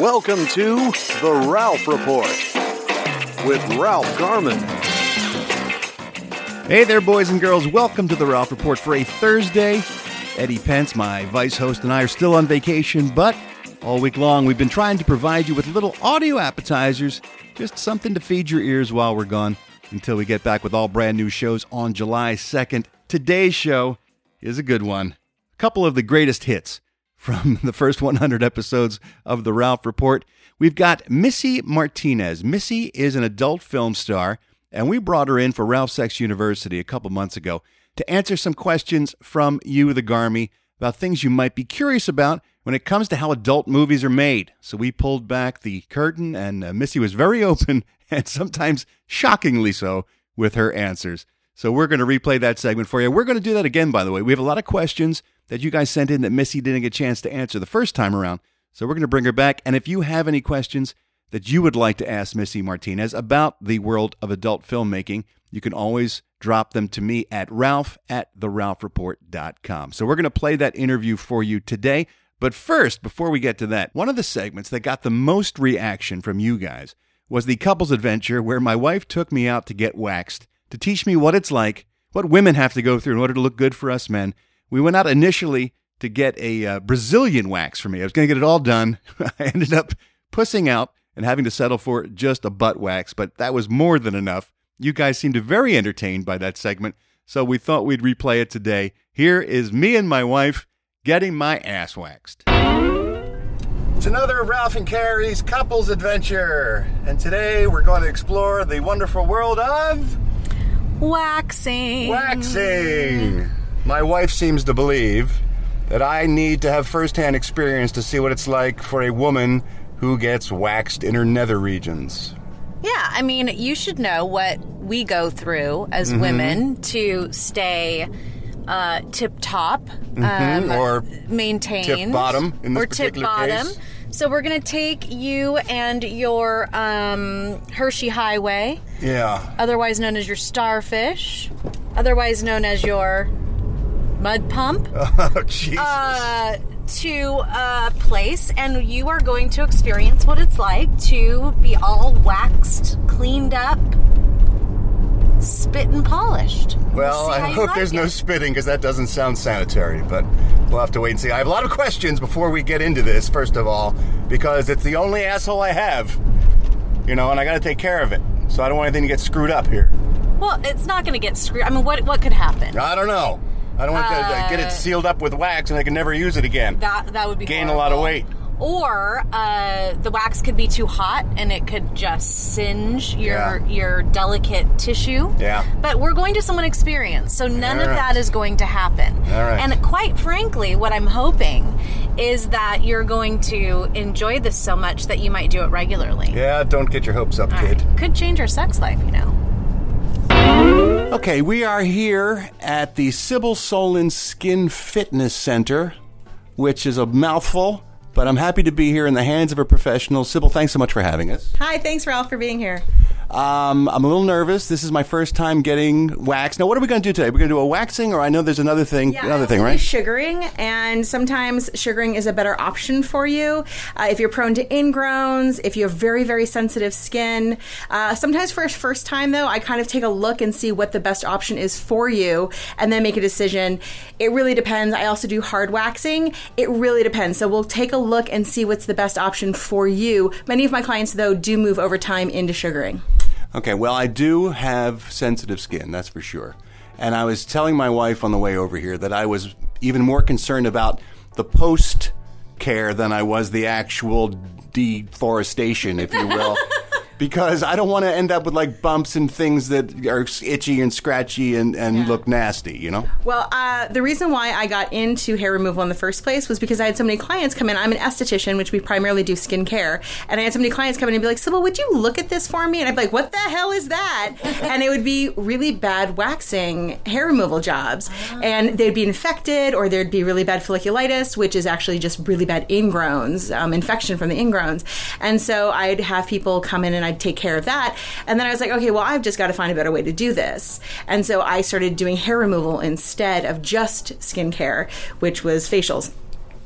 Welcome to The Ralph Report with Ralph Garman. Hey there, boys and girls. Welcome to The Ralph Report for a Thursday. Eddie Pence, my vice host, and I are still on vacation, but all week long we've been trying to provide you with little audio appetizers, just something to feed your ears while we're gone until we get back with all brand new shows on July 2nd. Today's show is a good one. A couple of the greatest hits from the first 100 episodes of The Ralph Report. We've got Missy Martinez. Missy is an adult film star, and we brought her in for Ralph Sex University a couple months ago to answer some questions from you, the Garmy, about things you might be curious about when it comes to how adult movies are made. So we pulled back the curtain, and uh, Missy was very open and sometimes shockingly so with her answers. So we're going to replay that segment for you. We're going to do that again, by the way. We have a lot of questions that you guys sent in that Missy didn't get a chance to answer the first time around. So we're going to bring her back. And if you have any questions that you would like to ask Missy Martinez about the world of adult filmmaking, you can always drop them to me at ralph at theralphreport.com. So we're going to play that interview for you today. But first, before we get to that, one of the segments that got the most reaction from you guys was the couple's adventure where my wife took me out to get waxed to teach me what it's like, what women have to go through in order to look good for us men. We went out initially to get a uh, Brazilian wax for me. I was going to get it all done. I ended up pussing out and having to settle for just a butt wax, but that was more than enough. You guys seemed very entertained by that segment, so we thought we'd replay it today. Here is me and my wife getting my ass waxed. It's another Ralph and Carrie's couples adventure, and today we're going to explore the wonderful world of Waxing. waxing. My wife seems to believe that I need to have firsthand experience to see what it's like for a woman who gets waxed in her nether regions. Yeah, I mean, you should know what we go through as Mm-hmm. women to stay uh, tip top, um, Mm-hmm. or maintain tip bottom in this or tip particular bottom. case. So we're gonna take you and your um, Hershey Highway, Yeah. otherwise known as your starfish, otherwise known as your mud pump. Oh, Jesus. uh, to a place, and you are going to experience what it's like to be all waxed, cleaned up, spit and polished. well, I hope like there's no spitting because that doesn't sound sanitary, but we'll have to wait and see. I have a lot of questions before we get into this, first of all, because it's the only asshole I have, you know, and I got to take care of it. So I don't want anything to get screwed up here. Well, it's not going to get screwed. I mean, what what could happen? I don't know. I don't want to uh, get it sealed up with wax and I can never use it again. That that would be Gain a lot of weight. Or uh, the wax could be too hot and it could just singe your Yeah. your delicate tissue. Yeah. But we're going to someone experienced, so none All of right. that is going to happen. All right. And quite frankly, what I'm hoping is that you're going to enjoy this so much that you might do it regularly. Yeah, don't get your hopes up, All kid. right. Could change your sex life, you know. Okay, we are here at the Sybil Solon Skin Fitness Center, which is a mouthful, but I'm happy to be here in the hands of a professional. Sybil, thanks so much for having us. Hi, thanks Ralph for being here. Um, I'm a little nervous. This is my first time getting waxed. Now, what are we going to do today? We're going to do a waxing, or I know there's another thing, another thing, right? Sugaring, and sometimes sugaring is a better option for you uh, if you're prone to ingrowns, if you have very, very sensitive skin. Uh, sometimes for a first time, though, I kind of take a look and see what the best option is for you, and then make a decision. It really depends. I also do hard waxing. It really depends. So we'll take a look and see what's the best option for you. Many of my clients, though, do move over time into sugaring. Okay, well, I do have sensitive skin, that's for sure. And I was telling my wife on the way over here that I was even more concerned about the post care than I was the actual deforestation, if you will. because I don't want to end up with like bumps and things that are itchy and scratchy and, and look nasty, you know? Well, uh, the reason why I got into hair removal in the first place was because I had so many clients come in. I'm an esthetician, which we primarily do skincare, and I had so many clients come in and be like, "Sybil, would you look at this for me?" And I'd be like, "What the hell is that?" and it would be really bad waxing hair removal jobs, and they'd be infected, or there'd be really bad folliculitis, which is actually just really bad ingrowns, um, infection from the ingrowns. And so I'd have people come in and I'd take care of that. And then I was like, okay, well, I've just got to find a better way to do this. And so I started doing hair removal instead of just skincare, which was facials.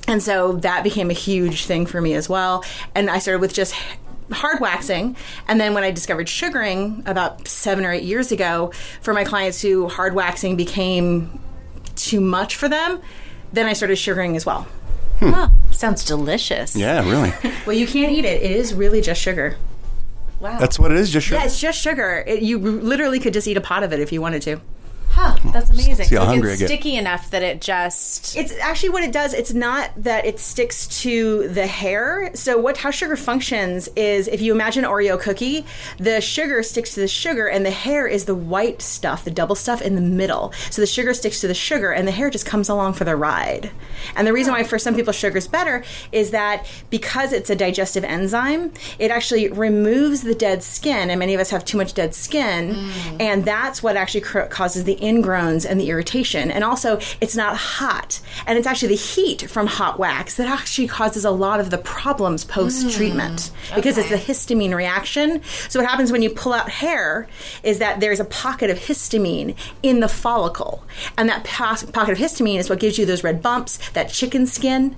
And so that became a huge thing for me as well. And I started with just hard waxing. And then when I discovered sugaring about seven or eight years ago, for my clients who hard waxing became too much for them, then I started sugaring as well. Hmm. Huh. Sounds delicious. Yeah, really. Well, you can't eat it. It is really just sugar. Wow. That's what it is. Just sugar. Yeah, it's just sugar. It, you literally could just eat a pot of it if you wanted to. Huh, oh, that's amazing. See how So hungry I get. sticky enough that it just. It's actually what it does. It's not that it sticks to the hair. So what how sugar functions is if you imagine Oreo cookie, the sugar sticks to the sugar and the hair is the white stuff, the double stuff in the middle. So the sugar sticks to the sugar and the hair just comes along for the ride. And the reason why for some people sugar's better is that because it's a digestive enzyme, it actually removes the dead skin and many of us have too much dead skin mm. and that's what actually cr- causes the ingrowns and the irritation. And also, it's not hot. And it's actually the heat from hot wax that actually causes a lot of the problems post treatment hmm, because it's the histamine reaction. So, what happens when you pull out hair is that there's a pocket of histamine in the follicle. And that pos- pocket of histamine is what gives you those red bumps, that chicken skin.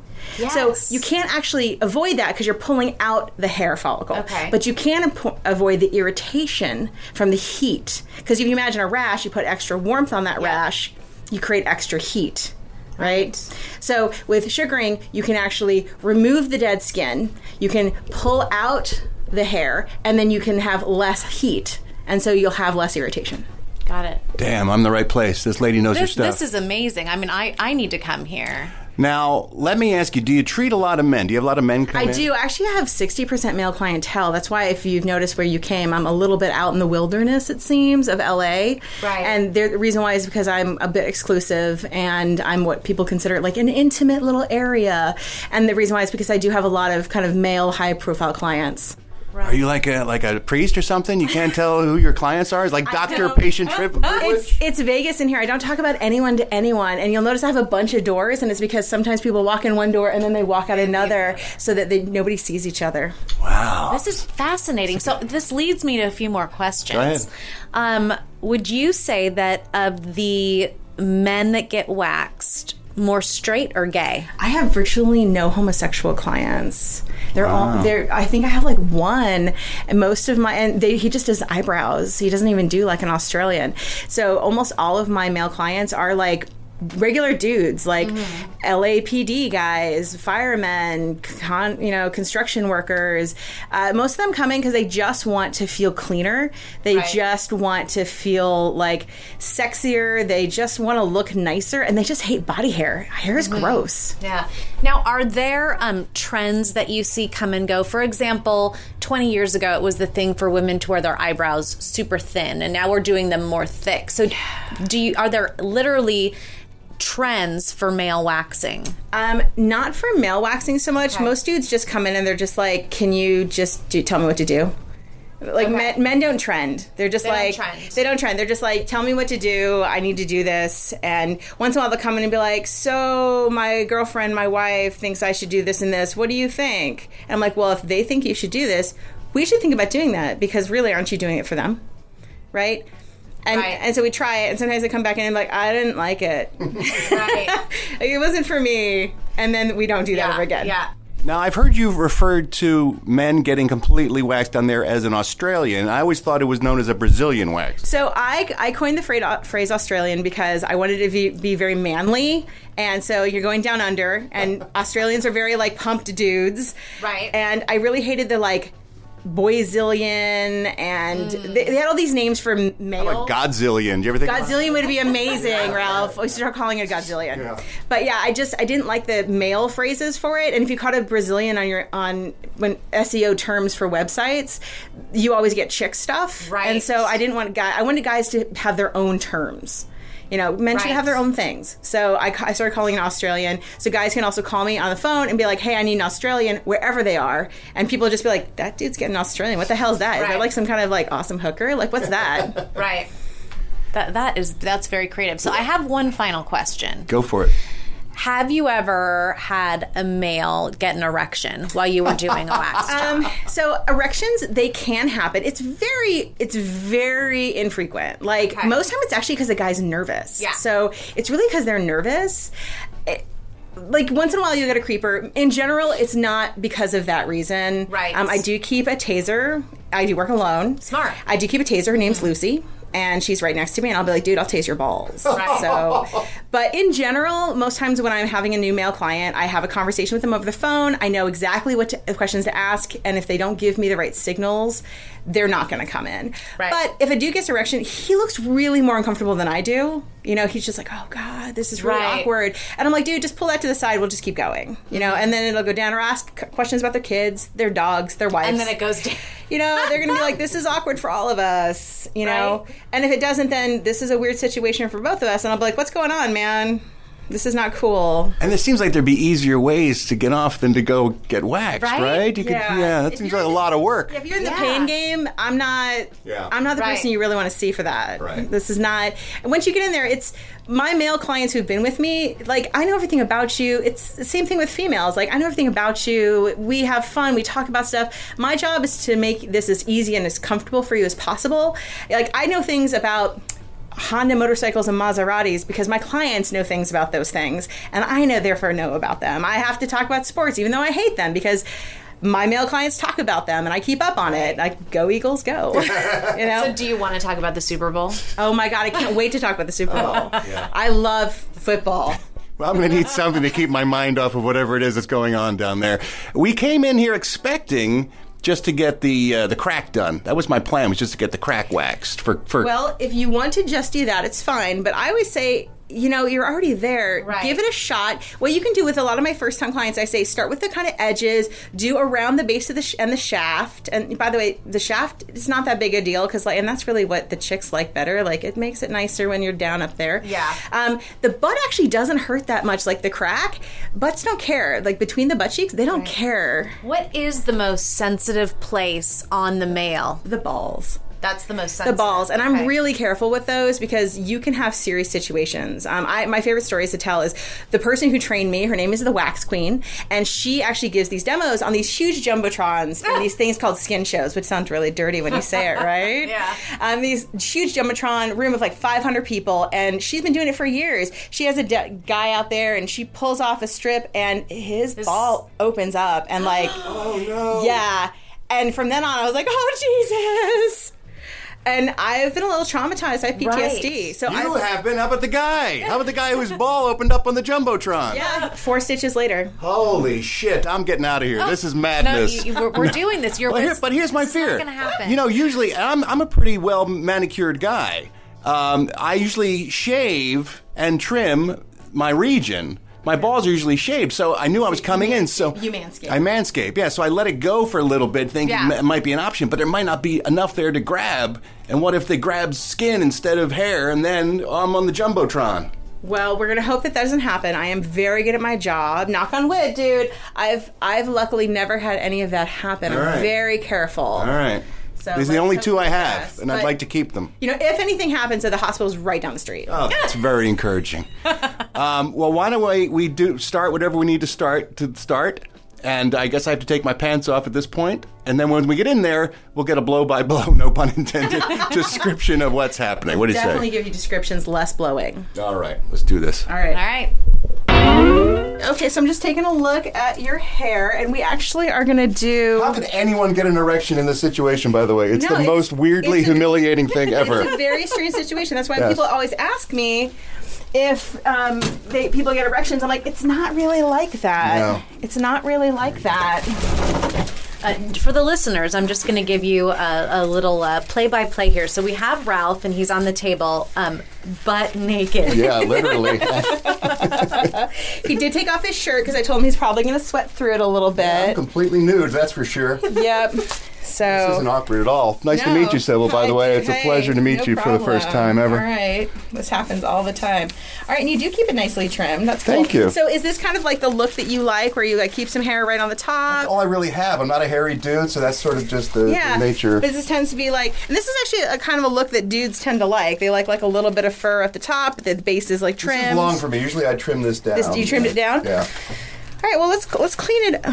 So you can't actually avoid that because you're pulling out the hair follicle. Okay. But you can ap- avoid the irritation from the heat. Because if you imagine a rash, you put extra warmth on that rash, you create extra heat. Right? So with sugaring, you can actually remove the dead skin, you can pull out the hair, and then you can have less heat. And so you'll have less irritation. Got it. Damn, I'm the right place. This lady knows her This, stuff. this is amazing. I mean, I, I need to come here. Now, let me ask you: Do you treat a lot of men? Do you have a lot of men come I in? do. Actually, I have 60% male clientele. That's why, if you've noticed where you came, I'm a little bit out in the wilderness, it seems, of LA. Right. And the reason why is because I'm a bit exclusive and I'm what people consider like an intimate little area. And the reason why is because I do have a lot of kind of male, high profile clients. Are you like a like a priest or something? You can't tell who your clients are. It's like doctor, patient, trip. It's it's Vegas in here. I don't talk about anyone to anyone, and you'll notice I have a bunch of doors, and it's because sometimes people walk in one door and then they walk out another, so that they, nobody sees each other. Wow. This is fascinating. So this leads me to a few more questions. Go ahead. Um, would you say that of the men that get waxed, more straight or gay? I have virtually no homosexual clients. They're all they're I think I have like one and most of my and they, he just does eyebrows. He doesn't even do like an Australian. So almost all of my male clients are like regular dudes like LAPD guys, firemen, con, you know, construction workers. Uh, most of them come in because they just want to feel cleaner. They Right. just want to feel like sexier. They just want to look nicer, and they just hate body hair. Hair is gross. Yeah. Now, are there um, trends that you see come and go? For example, 20 years ago, it was the thing for women to wear their eyebrows super thin, and now we're doing them more thick. So, do you are there literally trends for male waxing? Um, not for male waxing so much. Most dudes just come in and they're just like, "Can you just do, tell me what to do?" Like men, men don't trend. They're just don't like trend. they don't trend. They're just like, "Tell me what to do. I need to do this." And once in a while, they'll come in and be like, "So my girlfriend, my wife, thinks I should do this and this. What do you think?" And I'm like, "Well, if they think you should do this, we should think about doing that because really, aren't you doing it for them?" Right? And, Right. and so we try it, and sometimes they come back in and like, I didn't like it. Right. It wasn't for me. And then we don't do that ever again. Yeah. Now, I've heard you've referred to men getting completely waxed on there as an Australian. I always thought it was known as a Brazilian wax. So I, I coined the phrase, phrase Australian because I wanted it to be, be very manly. And so you're going down under, and Australians are very like pumped dudes. Right. And I really hated the like Boyzilian, and they, they had all these names for male. Like Godzillion. Do you ever think? about- would be amazing, Ralph. We should start calling it Godzillion. But yeah, I just I didn't like the male phrases for it. And if you caught a Brazilian on your on when SEO terms for websites, you always get chick stuff. Right. And so I didn't want guy I wanted guys to have their own terms. You know, men should have their own things. So I, I started calling an Australian. So guys can also call me on the phone and be like, "Hey, I need an Australian," wherever they are, and people just be like, "That dude's getting Australian. What the hell is that? Is that Right. like some kind of like awesome hooker? Like what's that?" Right. That that is that's very creative. So I have one final question. Go for it. Have you ever had a male get an erection while you were doing a wax job? Um, so erections they can happen. It's very it's very infrequent. Like Okay. most time it's actually because the guy's nervous. Yeah. So it's really because they're nervous. It- like once in a while you get a creeper. In general, it's not because of that reason. Right. Um, I do keep a taser. I do work alone. Smart. I do keep a taser. Her name's Lucy. And she's right next to me, and I'll be like, "Dude, I'll tase your balls." Right. So, but in general, most times when I'm having a new male client, I have a conversation with them over the phone. I know exactly what to, questions to ask, and if they don't give me the right signals, they're not going to come in. Right. But if a dude gets erection, he looks really more uncomfortable than I do. You know, he's just like, "Oh God, this is really Right. awkward," and I'm like, "Dude, just pull that to the side. We'll just keep going." You know, and then it'll go down or ask questions about their kids, their dogs, their wives, And then it goes down. you know, they're going to be like, this is awkward for all of us, you know? Right. And if it doesn't, then this is a weird situation for both of us. And I'll be like, what's going on, man? This is not cool. And it seems like there'd be easier ways to get off than to go get waxed, Right? right? You could, Yeah. yeah. that If seems like a lot of work. If you're in the pain game, I'm not. Yeah. I'm not the Right. person you really want to see for that. Right. This is not. And once you get in there, it's my male clients who've been with me. Like I know everything about you. It's the same thing with females. Like I know everything about you. We have fun. We talk about stuff. My job is to make this as easy and as comfortable for you as possible. Like I know things about. Honda motorcycles and Maseratis because my clients know things about those things and I know therefore know about them. I have to talk about sports even though I hate them because my male clients talk about them and I keep up on it. Like go Eagles go. you know? So, do you want to talk about the Super Bowl? oh my god, I can't wait to talk about the Super Bowl. I love football. Well, I'm going to need something to keep my mind off of whatever it is that's going on down there. We came in here expecting just to get the uh, the crack done. That was my plan, was just to get the crack waxed for for. Well, if you want to just do that, it's fine. But I always say, you know, you're already there. Right. Give it a shot. What you can do with a lot of my first time clients, I say, start with the kind of edges, do around the base of the sh- and the shaft. And by the way, the shaft is not that big a deal because, like, and that's really what the chicks like better. Like, it makes it nicer when you're down up there. Yeah. Um, the butt actually doesn't hurt that much, like the crack. Butts don't care. Like between the butt cheeks, they don't care. What is the most sensitive place on the male? The balls. That's the most sensitive. the balls and i'm Okay. really careful with those because you can have serious situations um, I, my favorite stories to tell is the person who trained me her name is the wax queen and she actually gives these demos on these huge jumbotrons and these things called skin shows which sounds really dirty when you say it right Yeah. um, these huge jumbotron room of like 500 people and she's been doing it for years she has a de- guy out there and she pulls off a strip and his ball opens up and like oh no! yeah. And from then on, I was like, oh, Jesus. And I've been a little traumatized. I have PTSD. Right. So You I. have been. How about the guy? How about the guy whose ball opened up on the jumbotron? Yeah, four stitches later. Holy shit! I'm getting out of here. this is No, madness. you, you, we're, we're doing this. You're. But, here, but here's my it's not fear. happen. You know, usually I'm I'm a pretty well manicured guy. Um, I usually shave and trim my region. My balls are usually shaved, so I knew I was coming in. So You manscape. I manscape, yeah. So I let it go for a little bit, thinking Yeah. it might be an option, but there might not be enough there to grab. And what if they grab skin instead of hair, and then I'm on the jumbotron? Well, we're gonna hope that that doesn't happen. I am very good at my job. Knock on wood, dude. I've I've luckily never had any of that happen. I'm right. very careful. All right. So These are the only two I have, best. and I'd like to keep them. You know, if anything happens, at the hospital's right down the street. Oh, that's very encouraging. Um, well, why don't we, we do start whatever we need to start to start? And I guess I have to take my pants off at this point. And then when we get in there, we'll get a blow by blow, no pun intended, description of what's happening. What do you Definitely say? give you descriptions, less blowing. All right, let's do this. All right. All right. Okay, so I'm just taking a look at your hair, and we actually are gonna do. How could anyone get an erection in this situation, by the way? It's No, the it's- most weirdly a- humiliating thing ever. It's a very strange situation. That's why Yes. people always ask me if um, they, people get erections. I'm like, it's not really like that. No. It's not really like that. Uh, for the listeners, I'm just going to give you a, a little uh, play-by-play here. So we have Ralph, and he's on the table, um, butt naked. yeah, literally. He did take off his shirt because I told him he's probably going to sweat through it a little bit. completely nude, that's for sure. yep. This isn't awkward at all. Nice to meet you, Sybil, by the way. It's a pleasure to meet no you for the first time ever. All right. This happens all the time. All right, and you do keep it nicely trimmed. That's cool. Thank you. So is this kind of like the look that you like where you like keep some hair right on the top? all I really have. I'm not a hairy dude, so that's sort of just the, yeah. the nature. But this tends to be like, and this is actually a kind of a look that dudes tend to like. They like like a little bit of fur at the top, but the base is like This trimmed. is long for me. Usually I trim this down. This- you trimmed it down? Yeah. All right, well let's let's clean it.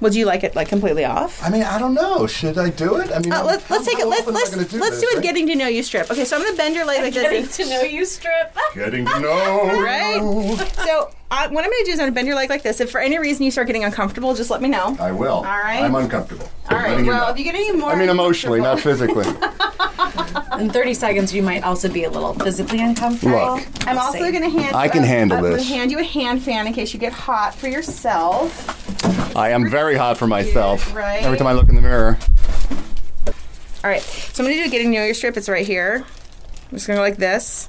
Would you like it like completely off? I mean, I don't know. Should I do it? I mean, Uh, let's let's take it. Let's often am I let's do let's this, do a right? getting to know you strip. Okay, so I'm gonna bend your leg like Getting this. Getting to know you strip. Getting to know. Right? So uh, what I'm going to do is I'm going to bend your leg like this. If for any reason you start getting uncomfortable, just let me know. I will. All right. I'm uncomfortable. All right. Letting you Well, know. if you get any more, I mean, emotionally, not physically. In 30 seconds, you might also be a little physically uncomfortable. Look. I'm also going to hand. I can uh, handle I'm gonna this. hand you a hand fan in case you get hot for yourself. I am very hot for myself. Right. Every time I look in the mirror. All right. So I'm going to do a getting to know your strip. It's right here. I'm just going to go like this.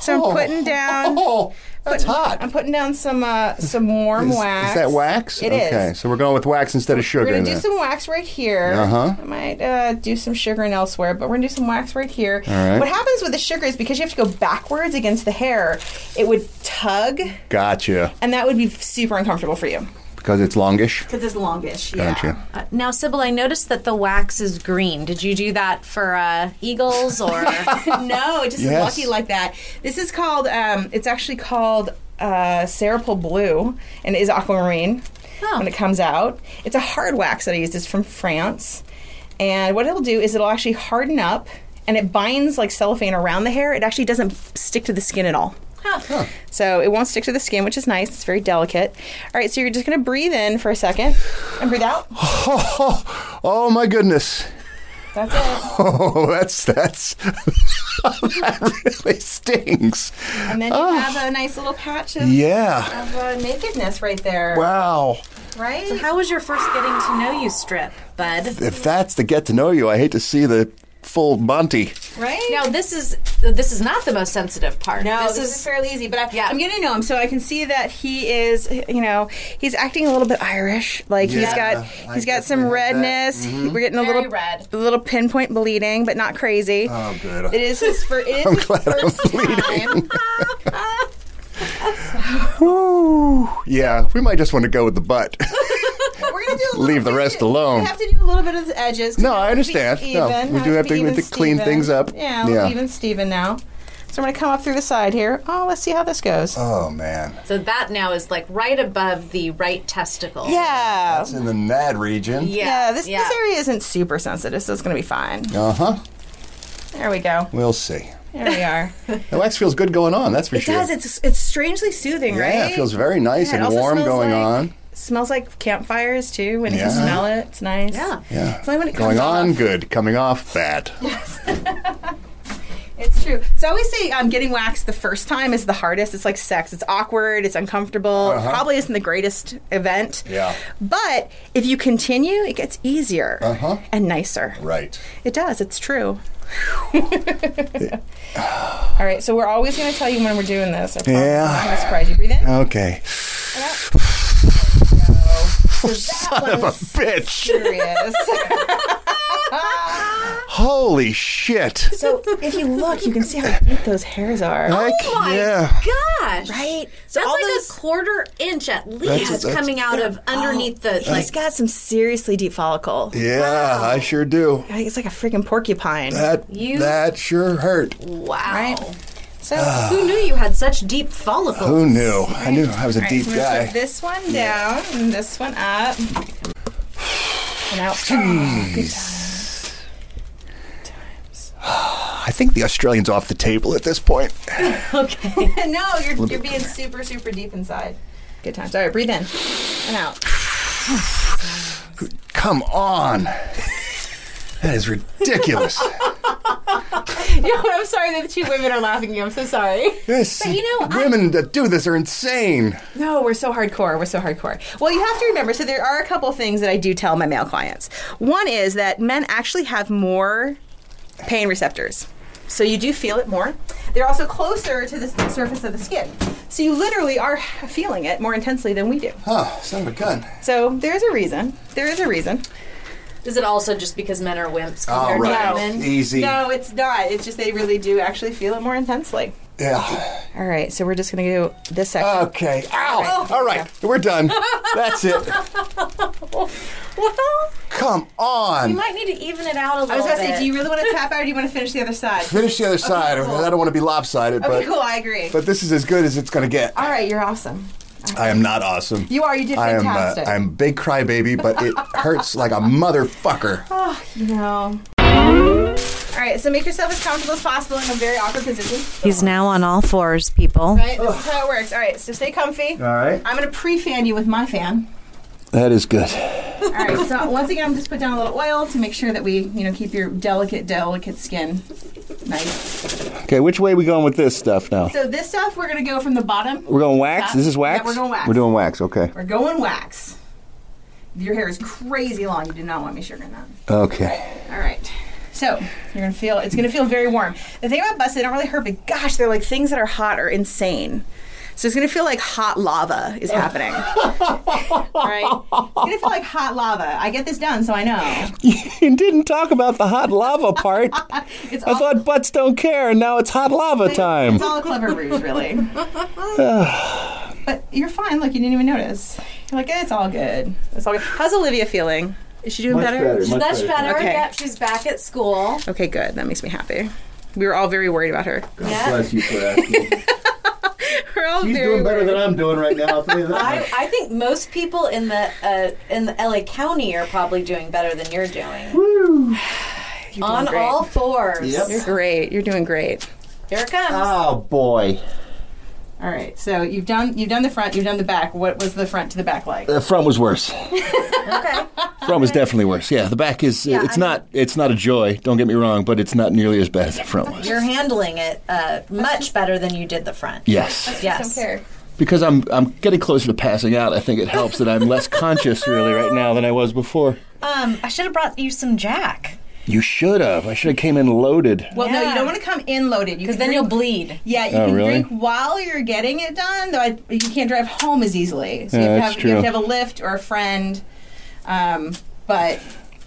So Oh. I'm putting down. Oh, that's hot. I'm putting down some uh, some warm Is, wax. is that wax? It is. okay, so we're going with wax instead of sugar. We're gonna do there. some wax right here. Uh-huh. I might uh, do some sugaring elsewhere, but we're gonna do some wax right here. right. What happens with the sugar is because you have to go backwards against the hair, it would tug, Gotcha. and that would be super uncomfortable for you Because it's longish. because it's longish. Yeah. Gotcha. Uh, now, Sybil, I noticed that the wax is green. Did you do that for uh, eagles or? no, it just Yes. is lucky like that. This is called. Um, it's actually called uh, Cirepil Blue, and it is aquamarine Oh. when it comes out. It's a hard wax that I used. It's from France, and what it'll do is it'll actually harden up, and it binds like cellophane around the hair. It actually doesn't stick to the skin at all. Huh. So it won't stick to the skin, which is nice. It's very delicate. All right, so you're just going to breathe in for a second and breathe out. Oh, oh my goodness. That's it. Oh, that's that's that really stings. And then you have a nice little patch of, Yeah. of uh, nakedness right there. Wow. Right? So how was your first getting to know you strip, bud? If that's the get to know you, I hate to see the full Monty. Right? Now, this is this is not the most sensitive part. No, this, this, is, fairly easy, but I, Yeah. I'm getting to know him, so I can see that he is, you know, he's acting a little bit Irish. Like he's got, I he's got some definitely have that. redness. Mm-hmm. We're getting a Very little red. a little pinpoint bleeding, but not crazy. Oh, good. It is his, fir- it is his glad I'm first time. Ooh, yeah, we might just want to go with the butt. We're gonna do a little Leave the bit- rest alone. We have to do a little bit of the edges. No, I have to be understand. No, we do have to- we have to clean Steven. things up. Yeah, Yeah. even Steven now. So I'm gonna come up through the side here. Oh, let's see how this goes. oh man, So that now is like right above the right testicle. yeah. it's in the NAD region. Yeah. Yeah, this, yeah. this area isn't super sensitive, so it's going to be fine. Uh huh. There we go. We'll see. There we are. The wax feels good going on. That's for it sure. does. It's it's strangely soothing, right? Yeah, it feels very nice Yeah, and warm going like- on. Smells like campfires too. When you Yeah. can smell it, it's nice. Yeah. Yeah. It's only when it Going comes on, off. good. Coming off, bad. Yes. It's true. So I always say um, getting waxed the first time is the hardest. It's like sex. It's awkward. It's uncomfortable. It probably isn't the greatest event. Uh-huh. Yeah. But if you continue, it gets easier Uh-huh. and nicer. Right. It does. It's true. All right. So we're always going to tell you when we're doing this. I promise. Yeah. I'm going to surprise you. Breathe in. Okay. So Son of a bitch. serious. Holy shit. so if you look, you can see how deep those hairs are. Heck, oh my yeah. Gosh. Right? So That's all like those- a quarter inch at least That's- that's- coming out of oh, underneath the He's like got some seriously deep follicle. Yeah, I sure do. It's like a freaking porcupine. That You- that sure hurt. wow. Right? So, Who knew you had such deep follicles? Who knew? I knew I was a All right, deep so I'm gonna guy. Put this one down and this one up. And out. Oh, good times. I think the Australian's off the table at this point. Okay. no, you're, you're being super, super deep inside. Good times. All right, breathe in and out. Come on. That is ridiculous. You know, I'm sorry that the two women are laughing at you. I'm so sorry. Yes, you know, I- women that do this are insane. No, we're so hardcore. We're so hardcore. Well, you have to remember. So there are a couple things that I do tell my male clients. One is that men actually have more pain receptors. So you do feel it more. They're also closer to the surface of the skin. So you literally are feeling it more intensely than we do. Huh, son of a gun. So there's a reason. There is a reason. Is it also just because men are wimps All compared right. to women? Easy. No, it's not. It's just they really do actually feel it more intensely. Yeah. All right, so we're just going to do this section. Okay. Ow. Oh. All right. We're done. That's it. Well, Come on. you might need to even it out a little bit. I was going to bit. say, do you really want to tap out or do you want to finish the other side? Finish the other side. cool. I don't want to be lopsided, Okay, but cool. I agree. but this is as good as it's going to get. All right, you're awesome. I am not awesome. You are. You did I am. Uh, fantastic. I'm big crybaby, but it hurts like a motherfucker. Oh, you know. All right, so make yourself as comfortable as possible in a very awkward position. He's now on all fours, people. Right, this is how it works. All right, so stay comfy. All right. I'm gonna pre-fan you with my fan. That is good. All right, so once again, I'm just put down a little oil to make sure that we, you know, keep your delicate, delicate skin nice. Okay, which way are we going with this stuff now? So this stuff, we're gonna go from the bottom. We're going wax? This is wax? Yeah, we're going wax. We're doing wax, okay. We're going wax. Your hair is crazy long. You do not want me sugaring that. Okay. All right. So you're gonna feel it's gonna feel very warm. The thing about busts, they don't really hurt, but gosh, they're like things that are hot are insane. So it's gonna feel like hot lava is happening. right? It's gonna feel like hot lava. I get this done, so I know. You didn't talk about the hot lava part. It's I all, thought butts don't care, and now it's hot lava time. it's all a clever ruse, really. but you're fine. Look, you didn't even notice. You're like, eh, it's all good. It's all good. How's Olivia feeling? Is she doing better? Much better. Okay. Yep, she's back at school. Okay, good. That makes me happy. We were all very worried about her. God Yeah. you for asking. We're all She's very doing better worried. than I'm doing right now. I'll tell you that. I, I think most people in the uh, in the LA County are probably doing better than you're doing. You're doing On great. all fours. Yep. You're great. You're doing great. Here it comes. oh boy. All right. So you've done you've done the front. You've done the back. What was the front to the back like? The front was worse. okay. Front was definitely worse. Yeah, the back is. Yeah, it's I not. It's not a joy. Don't get me wrong, but it's not nearly as bad as the front was. You're handling it uh, much better than you did the front. Yes, Yes. Don't because I'm. I'm getting closer to passing out. I think it helps that I'm less conscious really right now than I was before. Um, I should have brought you some Jack You should have. I should have came in loaded. Well, no, you don't want to come in loaded. because then you'll bleed. Yeah, you Oh, can really? drink while you're getting it done, though I, you can't drive home as easily. So Yeah, you, have to that's have, you have to have a lift or a friend. Um, but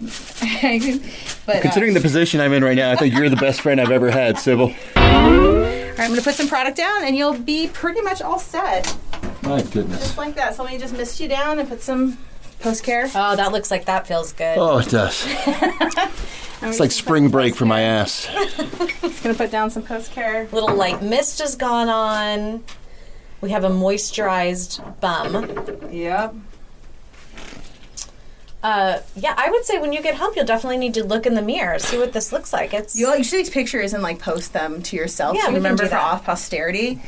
but Considering the position I'm in right now, I think you're the best friend I've ever had, Sybil. uh, all right, I'm going to put some product down, and you'll be pretty much all set. My goodness. Just like that. So Somebody just missed you down and put some post care. Oh, that looks like that feels good. Oh, it does. It's like spring break for my ass. Just going to put down some post care. Little light mist has gone on. We have a moisturized bum. Yep. Uh, yeah, I would say when you get home, you'll definitely need to look in the mirror, see what this looks like. It's You, you should take pictures and like post them to yourself. Yeah, so we can remember do for that. off posterity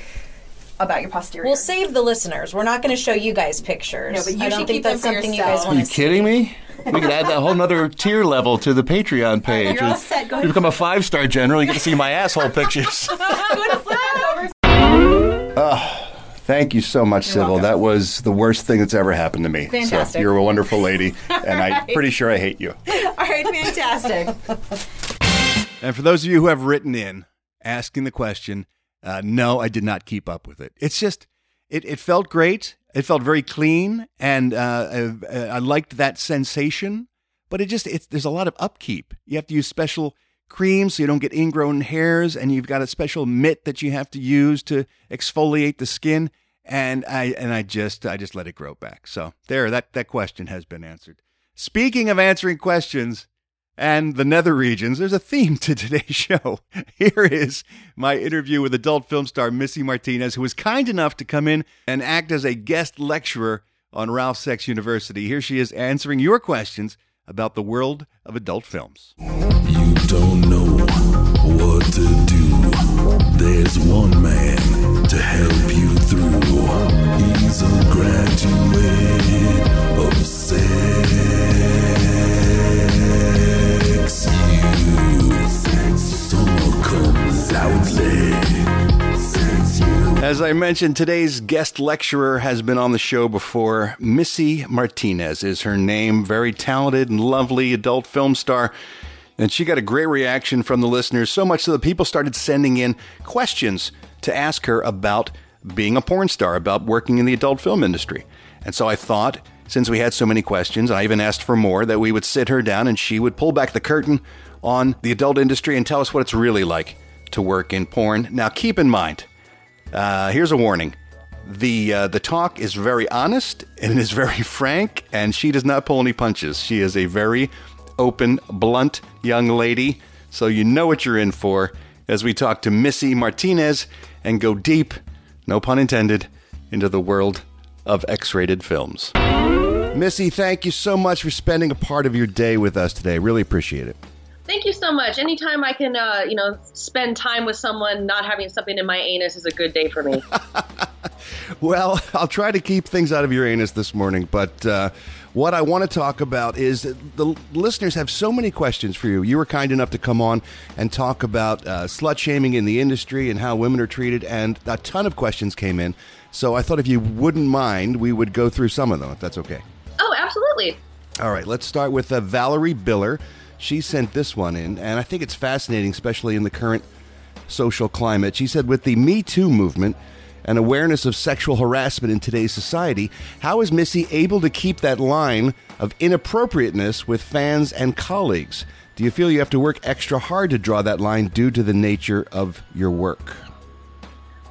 about your posterity. We'll save the listeners. We're not going to show you guys pictures. No, but you I don't should think keep them that's for something you yourself. guys Are want you to see. kidding me? We could add that whole nother tier level to the Patreon page. You're all set. Go You become a five star general, you get to see my asshole pictures. Go ahead and flip that. Thank you so much, Sybil. welcome. That was the worst thing that's ever happened to me. Fantastic. So you're a wonderful lady, and I'm pretty sure I hate you. All right, fantastic. And for those of you who have written in asking the question, uh, no, I did not keep up with it. It's just, it, it felt great. It felt very clean, and uh, I, I liked that sensation. But it just, there's a lot of upkeep. You have to use special creams so you don't get ingrown hairs, and you've got a special mitt that you have to use to exfoliate the skin. And I and I just I just let it grow back. So there, that that question has been answered. Speaking of answering questions, and the nether regions, there's a theme to today's show. Here is my interview with adult film star Missy Martinez, who was kind enough to come in and act as a guest lecturer on Ralph Sex University. Here she is answering your questions about the world of adult films. You don't know what to do. There's one man to help you through. He's a graduate of sex. As I mentioned, today's guest lecturer has been on the show before. Missy Martinez is her name. Very talented and lovely adult film star. And she got a great reaction from the listeners, so much so that people started sending in questions to ask her about being a porn star, about working in the adult film industry. And so I thought, since we had so many questions, I even asked for more, that we would sit her down and she would pull back the curtain on the adult industry and tell us what it's really like to work in porn. Now, keep in mind, uh, here's a warning. The uh, the talk is very honest and it is very frank, and she does not pull any punches. She is a very open, blunt young lady, so you know what you're in for as we talk to Missy Martinez and go deep, no pun intended, into the world of X-rated films. Missy, thank you so much for spending a part of your day with us today. Really appreciate it. Thank you so much. Anytime I can, uh, you know, spend time with someone not having something in my anus is a good day for me. Well, I'll try to keep things out of your anus this morning, but uh, what I want to talk about is the listeners have so many questions for you. You were kind enough to come on and talk about uh, slut shaming in the industry and how women are treated, and a ton of questions came in. So I thought if you wouldn't mind, we would go through some of them, if that's okay. oh, absolutely. All right, let's start with uh, Valerie Biller. She sent this one in, and I think it's fascinating, especially in the current social climate. She said, with the Me Too movement and awareness of sexual harassment in today's society, how is Missy able to keep that line of inappropriateness with fans and colleagues? Do you feel you have to work extra hard to draw that line due to the nature of your work?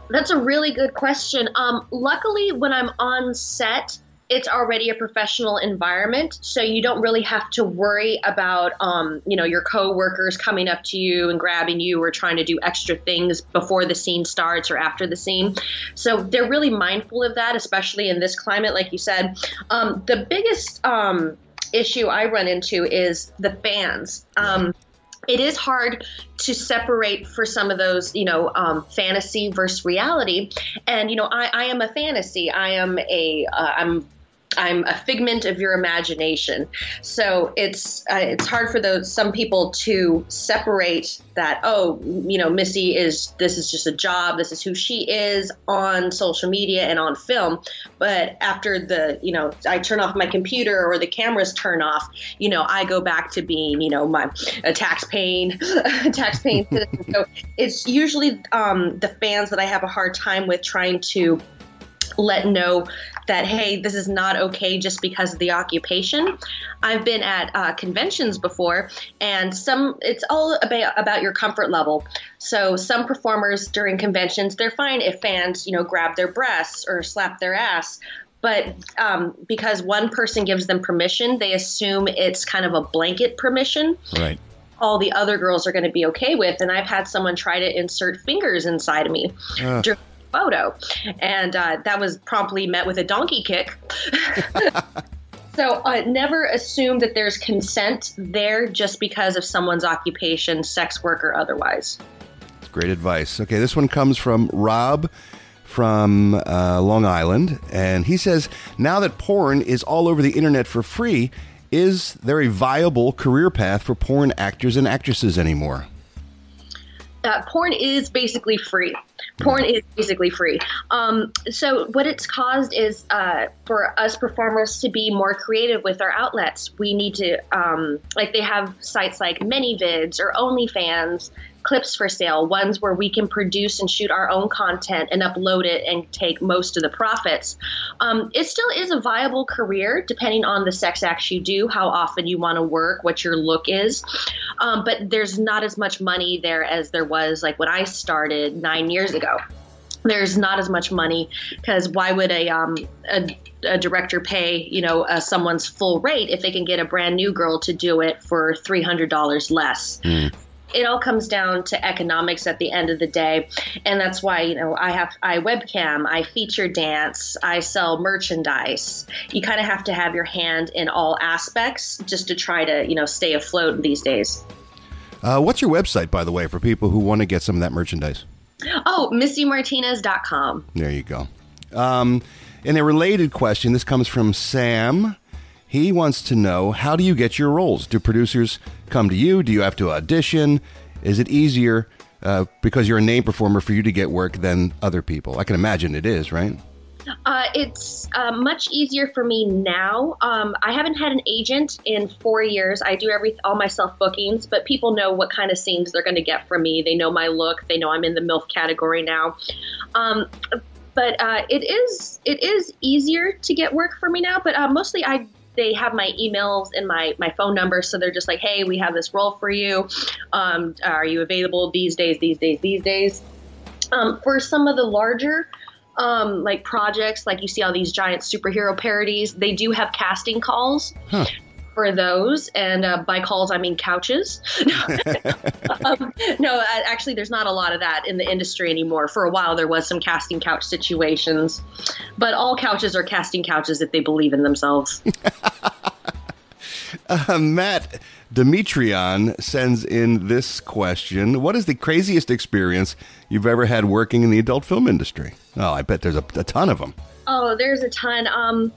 That's a really good question. Um, luckily, when I'm on set, it's already a professional environment, so you don't really have to worry about, um, you know, your coworkers coming up to you and grabbing you or trying to do extra things before the scene starts or after the scene. So they're really mindful of that, especially in this climate, like you said. Um, the biggest um, issue I run into is the fans. Um, it is hard to separate for some of those, you know, um, fantasy versus reality. And you know, I, I am a fantasy. I am a, uh, I'm a figment of your imagination. So it's uh, it's hard for those some people to separate that. Oh, you know, Missy is this is just a job. This is who she is on social media and on film. But after the you know I turn off my computer or the cameras turn off, you know I go back to being you know my a tax paying tax paying citizen. So it's usually um, the fans that I have a hard time with trying to let know that hey this is not okay just because of the occupation i've been at uh, conventions before and some it's all about, about your comfort level so some performers during conventions they're fine if fans you know grab their breasts or slap their ass but um, because one person gives them permission they assume it's kind of a blanket permission Right. all the other girls are going to be okay with. And I've had someone try to insert fingers inside of me Ugh. during photo, and uh, that was promptly met with a donkey kick. so uh, never assume that there's consent there just because of someone's occupation, sex work or otherwise. Great advice. Okay, this one comes from Rob from uh, Long Island, and he says, "Now that porn is all over the internet for free, is there a viable career path for porn actors and actresses anymore?" Uh, porn is basically free. Porn is basically free. Um, so what it's caused is uh, for us performers to be more creative with our outlets. We need to um, like they have sites like ManyVids or OnlyFans, clips for sale, ones where we can produce and shoot our own content and upload it and take most of the profits. Um, it still is a viable career depending on the sex acts you do, how often you want to work, what your look is. Um, but there's not as much money there as there was like when I started nine years ago. There's not as much money because why would a, um, a a director pay you know uh, someone's full rate if they can get a brand new girl to do it for three hundred dollars less? It all comes down to economics at the end of the day and that's why you know i have i webcam i feature dance i sell merchandise you kind of have to have your hand in all aspects just to try to you know stay afloat these days Uh, what's your website, by the way, for people who want to get some of that merchandise? oh missymartinez.com There you go. Um, in a related question, this comes from Sam. He wants to know how do you get your roles? Do producers come to you? Do you have to audition? Is it easier uh, because you're a name performer for you to get work than other people? I can imagine it is, right? Uh, it's uh, much easier for me now. Um, I haven't had an agent in four years. I do every all my self bookings, but people know what kind of scenes they're going to get from me. They know my look. They know I'm in the MILF category now. Um, but uh, it is it is easier to get work for me now. But uh, mostly I they have my emails and my my phone number, so they're just like, hey, we have this role for you. Um, are you available these days? These days? These days? Um, for some of the larger um, like projects, like you see all these giant superhero parodies, they do have casting calls Huh. For those. And uh, by calls, I mean couches. um, no, actually, there's not a lot of that in the industry anymore. For a while, there was some casting couch situations, but all couches are casting couches if they believe in themselves. Uh, Matt Demetrion sends in this question What is the craziest experience you've ever had working in the adult film industry? Oh, I bet there's a, a ton of them. Oh, there's a ton. Um,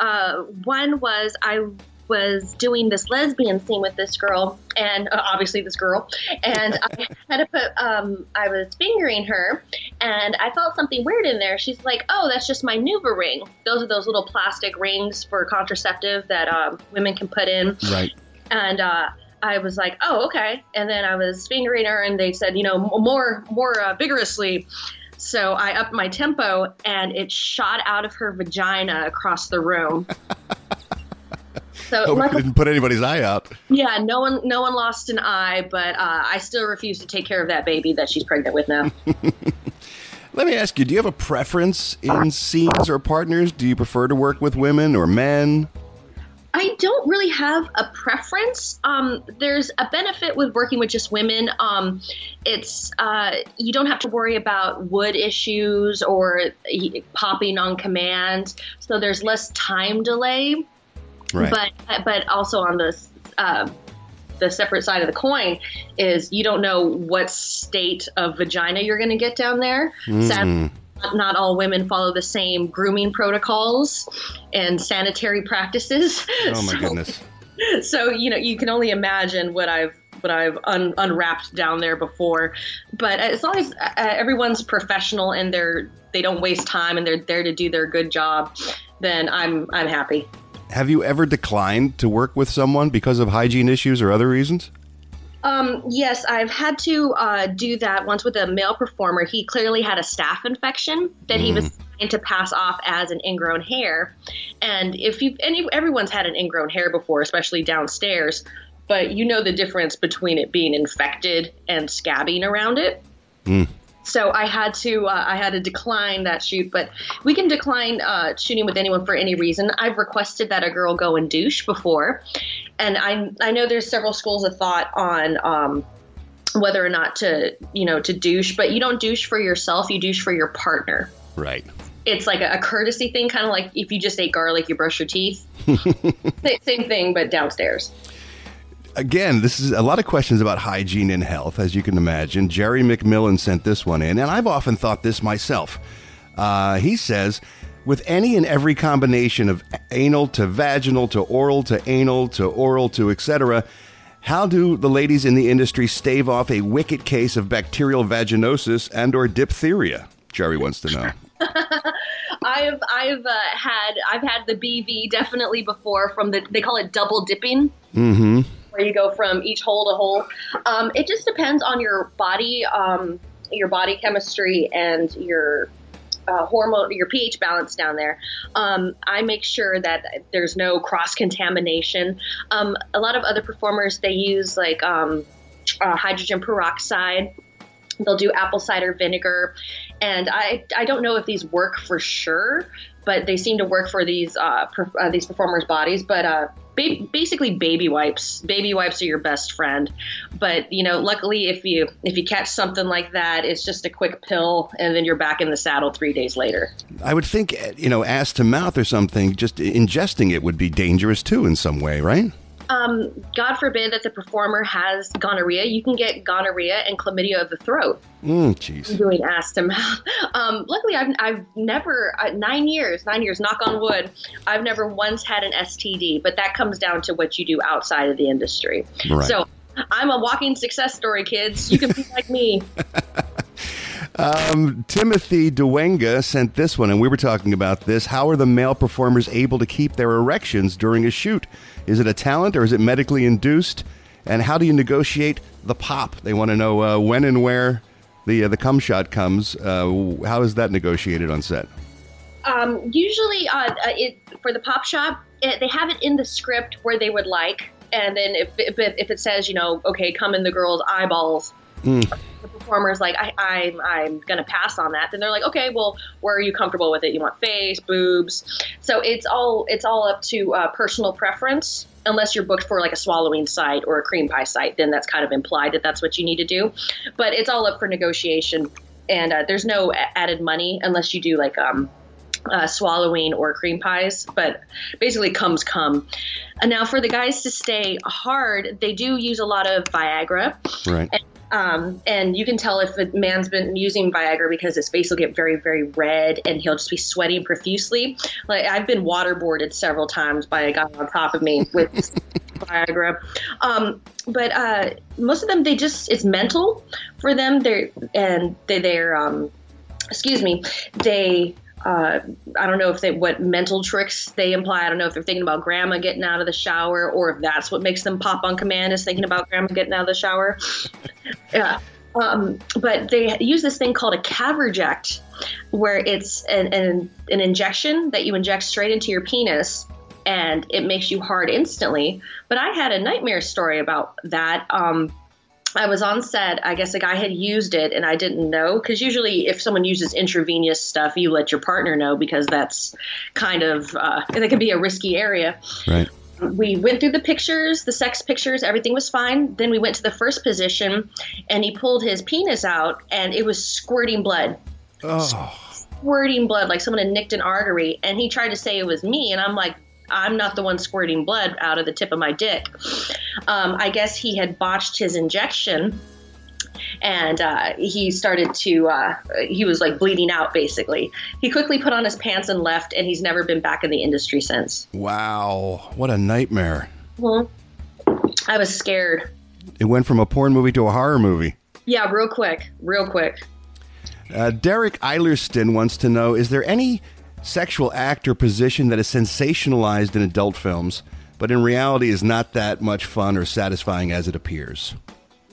uh, one was I was doing this lesbian scene with this girl, and uh, obviously this girl, and I had to put. Um, I was fingering her, and I felt something weird in there. She's like, "Oh, that's just my NuvaRing. Those are those little plastic rings for contraceptive that um, women can put in." Right. And uh, I was like, "Oh, okay." And then I was fingering her, and they said, "You know, more, more uh, vigorously." So I upped my tempo, and it shot out of her vagina across the room. So Hope luckily- didn't put anybody's eye out. yeah, no one no one lost an eye, but uh, I still refuse to take care of that baby that she's pregnant with now. Let me ask you do you have a preference in scenes or partners? Do you prefer to work with women or men? I don't really have a preference. Um, there's a benefit with working with just women. Um, it's uh, you don't have to worry about wood issues or popping on command, so there's less time delay. Right. But but also on the uh, the separate side of the coin is you don't know what state of vagina you're going to get down there. Sadly, not- not all women follow the same grooming protocols and sanitary practices. oh my So- goodness. so you know you can only imagine what I've what I've un- unwrapped down there before. But as long as uh, everyone's professional and they're they don't waste time and they're there to do their good job, then I'm I'm happy. Have you ever declined to work with someone because of hygiene issues or other reasons? Um, yes, I've had to uh, do that once with a male performer. He clearly had a staph infection that he was trying to pass off as an ingrown hair. And if you any everyone's had an ingrown hair before, especially downstairs, but you know the difference between it being infected and scabbing around it. So I had to uh, I had to decline that shoot, but we can decline uh, shooting with anyone for any reason. I've requested that a girl go and douche before, and I I know there's several schools of thought on um, whether or not to you know to douche, but you don't douche for yourself, you douche for your partner. Right. It's like a, a courtesy thing, kind of like if you just ate garlic, you brush your teeth. Same thing, but downstairs. Again, this is a lot of questions about hygiene and health, as you can imagine. Jerry McMillan sent this one in, and I've often thought this myself. Uh, he says, with any and every combination of anal to vaginal to oral to anal to oral to etc., how do the ladies in the industry stave off a wicked case of bacterial vaginosis and or diphtheria? Jerry wants to know. I've I've uh, had I've had the BV definitely before from the they call it double dipping. Mm-hmm. Where you go from each hole to hole. Um, it just depends on your body, um, your body chemistry, and your uh, hormone, your pH balance down there. Um, I make sure that there's no cross contamination. Um, a lot of other performers they use like um, uh, hydrogen peroxide. They'll do apple cider vinegar, and I I don't know if these work for sure, but they seem to work for these uh, per, uh these performers' bodies. But uh, ba- basically, baby wipes. Baby wipes are your best friend. But you know, luckily, if you if you catch something like that, it's just a quick pill, and then you're back in the saddle three days later. I would think, eh, you know, ass to mouth or something, just ingesting it would be dangerous too in some way, right? Um, God forbid that the performer has gonorrhea. You can get gonorrhea and chlamydia of the throat. Mm, doing ass to mouth. Um, luckily, I've, I've never, uh, nine years, nine years, knock on wood, I've never once had an STD, but that comes down to what you do outside of the industry. Right. So I'm a walking success story, kids. You can be like me. Timothy Dewenga sent this one, and we were talking about this. How are the male performers able to keep their erections during a shoot? Is it a talent or is it medically induced? And how do you negotiate the pop? They want to know uh, when and where the uh, the cum shot comes. Uh, how is that negotiated on set? Um, usually, uh, uh, it, for the pop shop, it, they have it in the script where they would like. And then if, if, if it says, you know, okay, come in the girl's eyeballs, the performer's like, I, I'm, I'm going to pass on that. Then they're like, okay, well, where are you comfortable with it? You want face, boobs. So it's all, it's all up to uh, personal preference. Unless you're booked for like a swallowing site or a cream pie site, then that's kind of implied that that's what you need to do. But it's all up for negotiation. And uh, there's no added money unless you do like, um, uh, swallowing or cream pies, but basically comes come. And now for the guys to stay hard, they do use a lot of Viagra. Right. And, um, and you can tell if a man's been using Viagra because his face will get very, very red and he'll just be sweating profusely. Like I've been waterboarded several times by a guy on top of me with Viagra. Um, but uh, most of them, they just it's mental for them. They're and they, they're um, excuse me, they uh, I don't know if they what mental tricks they imply. I don't know if they're thinking about grandma getting out of the shower or if that's what makes them pop on command is thinking about grandma getting out of the shower. yeah. Um, but they use this thing called a caverject, where it's an, an, an injection that you inject straight into your penis and it makes you hard instantly. But I had a nightmare story about that. Um, I was on set. I guess a guy had used it and I didn't know because usually if someone uses intravenous stuff, you let your partner know because that's kind of uh, that can be a risky area. Right. We went through the pictures, the sex pictures, everything was fine. Then we went to the first position and he pulled his penis out and it was squirting blood. Oh. Squirting blood like someone had nicked an artery and he tried to say it was me and I'm like I'm not the one squirting blood out of the tip of my dick. Um, I guess he had botched his injection and uh, he started to uh, he was like bleeding out basically he quickly put on his pants and left and he's never been back in the industry since Wow. What a nightmare. well, i was scared It went from a porn movie to a horror movie. yeah real quick real quick Uh, Derek Eilerston wants to know Is there any sexual act or position that is sensationalized in adult films, but in reality is not that much fun or satisfying as it appears?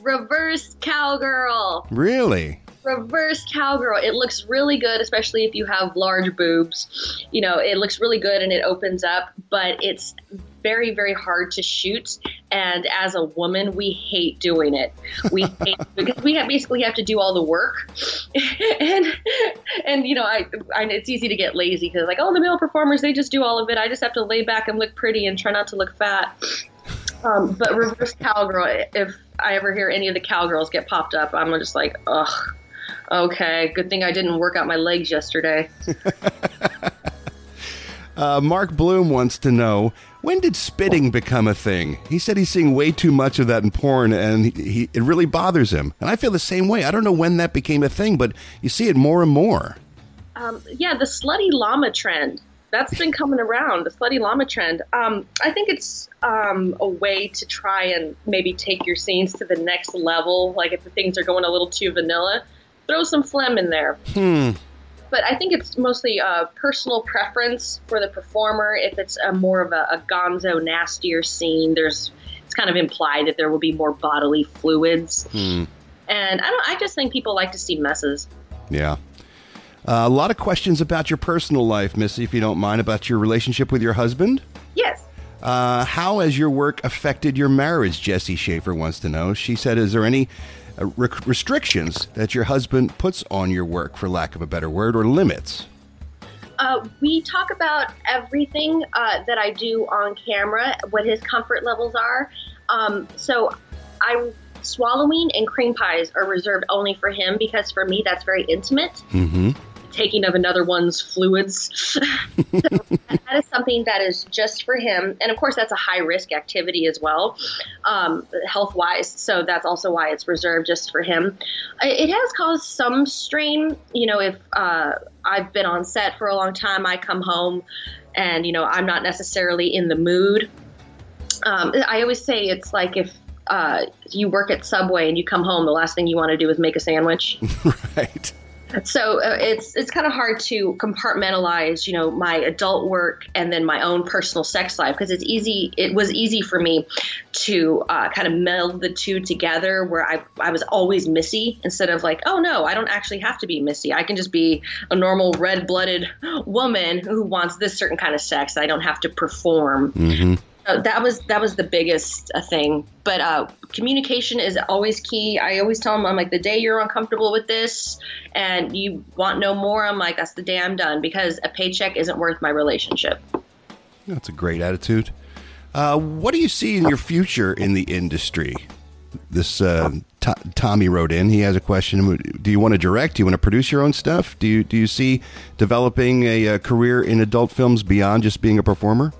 reverse cowgirl Really? reverse cowgirl it looks really good especially if you have large boobs you know it looks really good and it opens up but it's very very hard to shoot. And as a woman we hate doing it. We hate because we have basically have to do all the work. And and you know I, I it's easy to get lazy because like oh the male performers they just do all of it. I just have to lay back and look pretty and try not to look fat. Um, but reverse cowgirl if i ever hear any of the cowgirls get popped up i'm just like ugh Okay, good thing I didn't work out my legs yesterday. Uh, Mark Bloom wants to know when did spitting become a thing? He said he's seeing way too much of that in porn, and he, he, it really bothers him. And I feel the same way. I don't know when that became a thing, but you see it more and more. Um, yeah, the slutty llama trend. That's been coming around, the slutty llama trend. Um, I think it's um, a way to try and maybe take your scenes to the next level. Like if the things are going a little too vanilla, throw some phlegm in there. Hmm. But I think it's mostly a personal preference for the performer. If it's a more of a, a gonzo, nastier scene, there's it's kind of implied that there will be more bodily fluids. Hmm. And I don't. I just think people like to see messes. Yeah. Uh, a lot of questions about your personal life, Missy, if you don't mind, about your relationship with your husband. Yes. Uh, how has your work affected your marriage? Jesse Schaefer wants to know. She said, "Is there any restrictions that your husband puts on your work, for lack of a better word, or limits?" Uh, we talk about everything uh, that I do on camera, what his comfort levels are. Um, so I swallowing and cream pies are reserved only for him because for me that's very intimate. Mm-hmm. Taking of another one's fluids. so that is something that is just for him. And of course, that's a high risk activity as well, um, health wise. So that's also why it's reserved just for him. It has caused some strain. You know, if uh, I've been on set for a long time, I come home and, you know, I'm not necessarily in the mood. Um, I always say it's like if uh, you work at Subway and you come home, the last thing you want to do is make a sandwich. Right. So uh, it's it's kind of hard to compartmentalize, you know, my adult work and then my own personal sex life because it's easy. It was easy for me to uh, kind of meld the two together, where I I was always Missy instead of like, oh no, I don't actually have to be Missy. I can just be a normal red blooded woman who wants this certain kind of sex. I don't have to perform. Mm-hmm. Uh, that was that was the biggest uh, thing. But uh, communication is always key. I always tell them, I'm like, the day you're uncomfortable with this and you want no more, I'm like, that's the day I'm done because a paycheck isn't worth my relationship. That's a great attitude. Uh, what do you see in your future in the industry? This uh, To- Tommy wrote in. He has a question. Do you want to direct? Do you want to produce your own stuff? Do you do you see developing a, a career in adult films beyond just being a performer?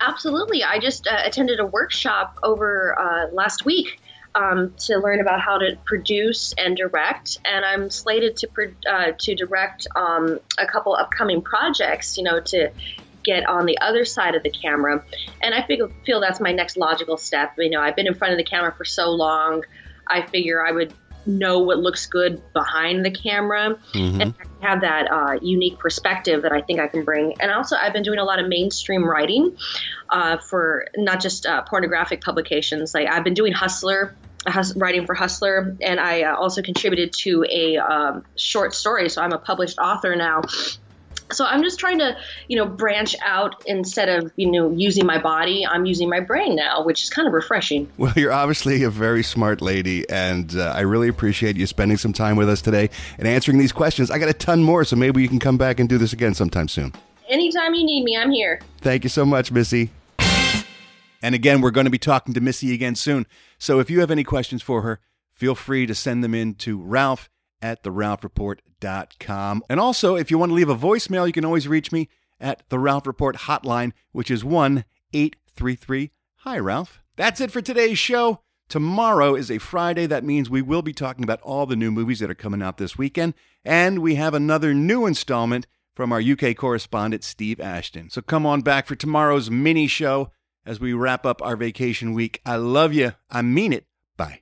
Absolutely. I just uh, attended a workshop over uh, last week um, to learn about how to produce and direct, and I'm slated to pro- uh, to direct um, a couple upcoming projects. You know, to get on the other side of the camera, and I feel feel that's my next logical step. You know, I've been in front of the camera for so long. I figure I would know what looks good behind the camera Mm-hmm. and have that uh, unique perspective that I think I can bring. And also, I've been doing a lot of mainstream writing uh, for not just uh, pornographic publications. Like I've been doing Hustler. Hus- writing for Hustler, and I uh, also contributed to a um, short story. So I'm a published author now. So I'm just trying to, you know, branch out instead of, you know, using my body. I'm using my brain now, which is kind of refreshing. Well, you're obviously a very smart lady, and uh, I really appreciate you spending some time with us today and answering these questions. I got a ton more, so maybe you can come back and do this again sometime soon. Anytime you need me, I'm here. Thank you so much, Missy. And again, we're going to be talking to Missy again soon. So if you have any questions for her, feel free to send them in to Ralph at theralphreport.com. And also, if you want to leave a voicemail, you can always reach me at the Ralph Report hotline, which is 1 833 Hi, Ralph. That's it for today's show. Tomorrow is a Friday. That means we will be talking about all the new movies that are coming out this weekend. And we have another new installment from our UK correspondent, Steve Ashton. So come on back for tomorrow's mini show as we wrap up our vacation week. I love you. I mean it. Bye.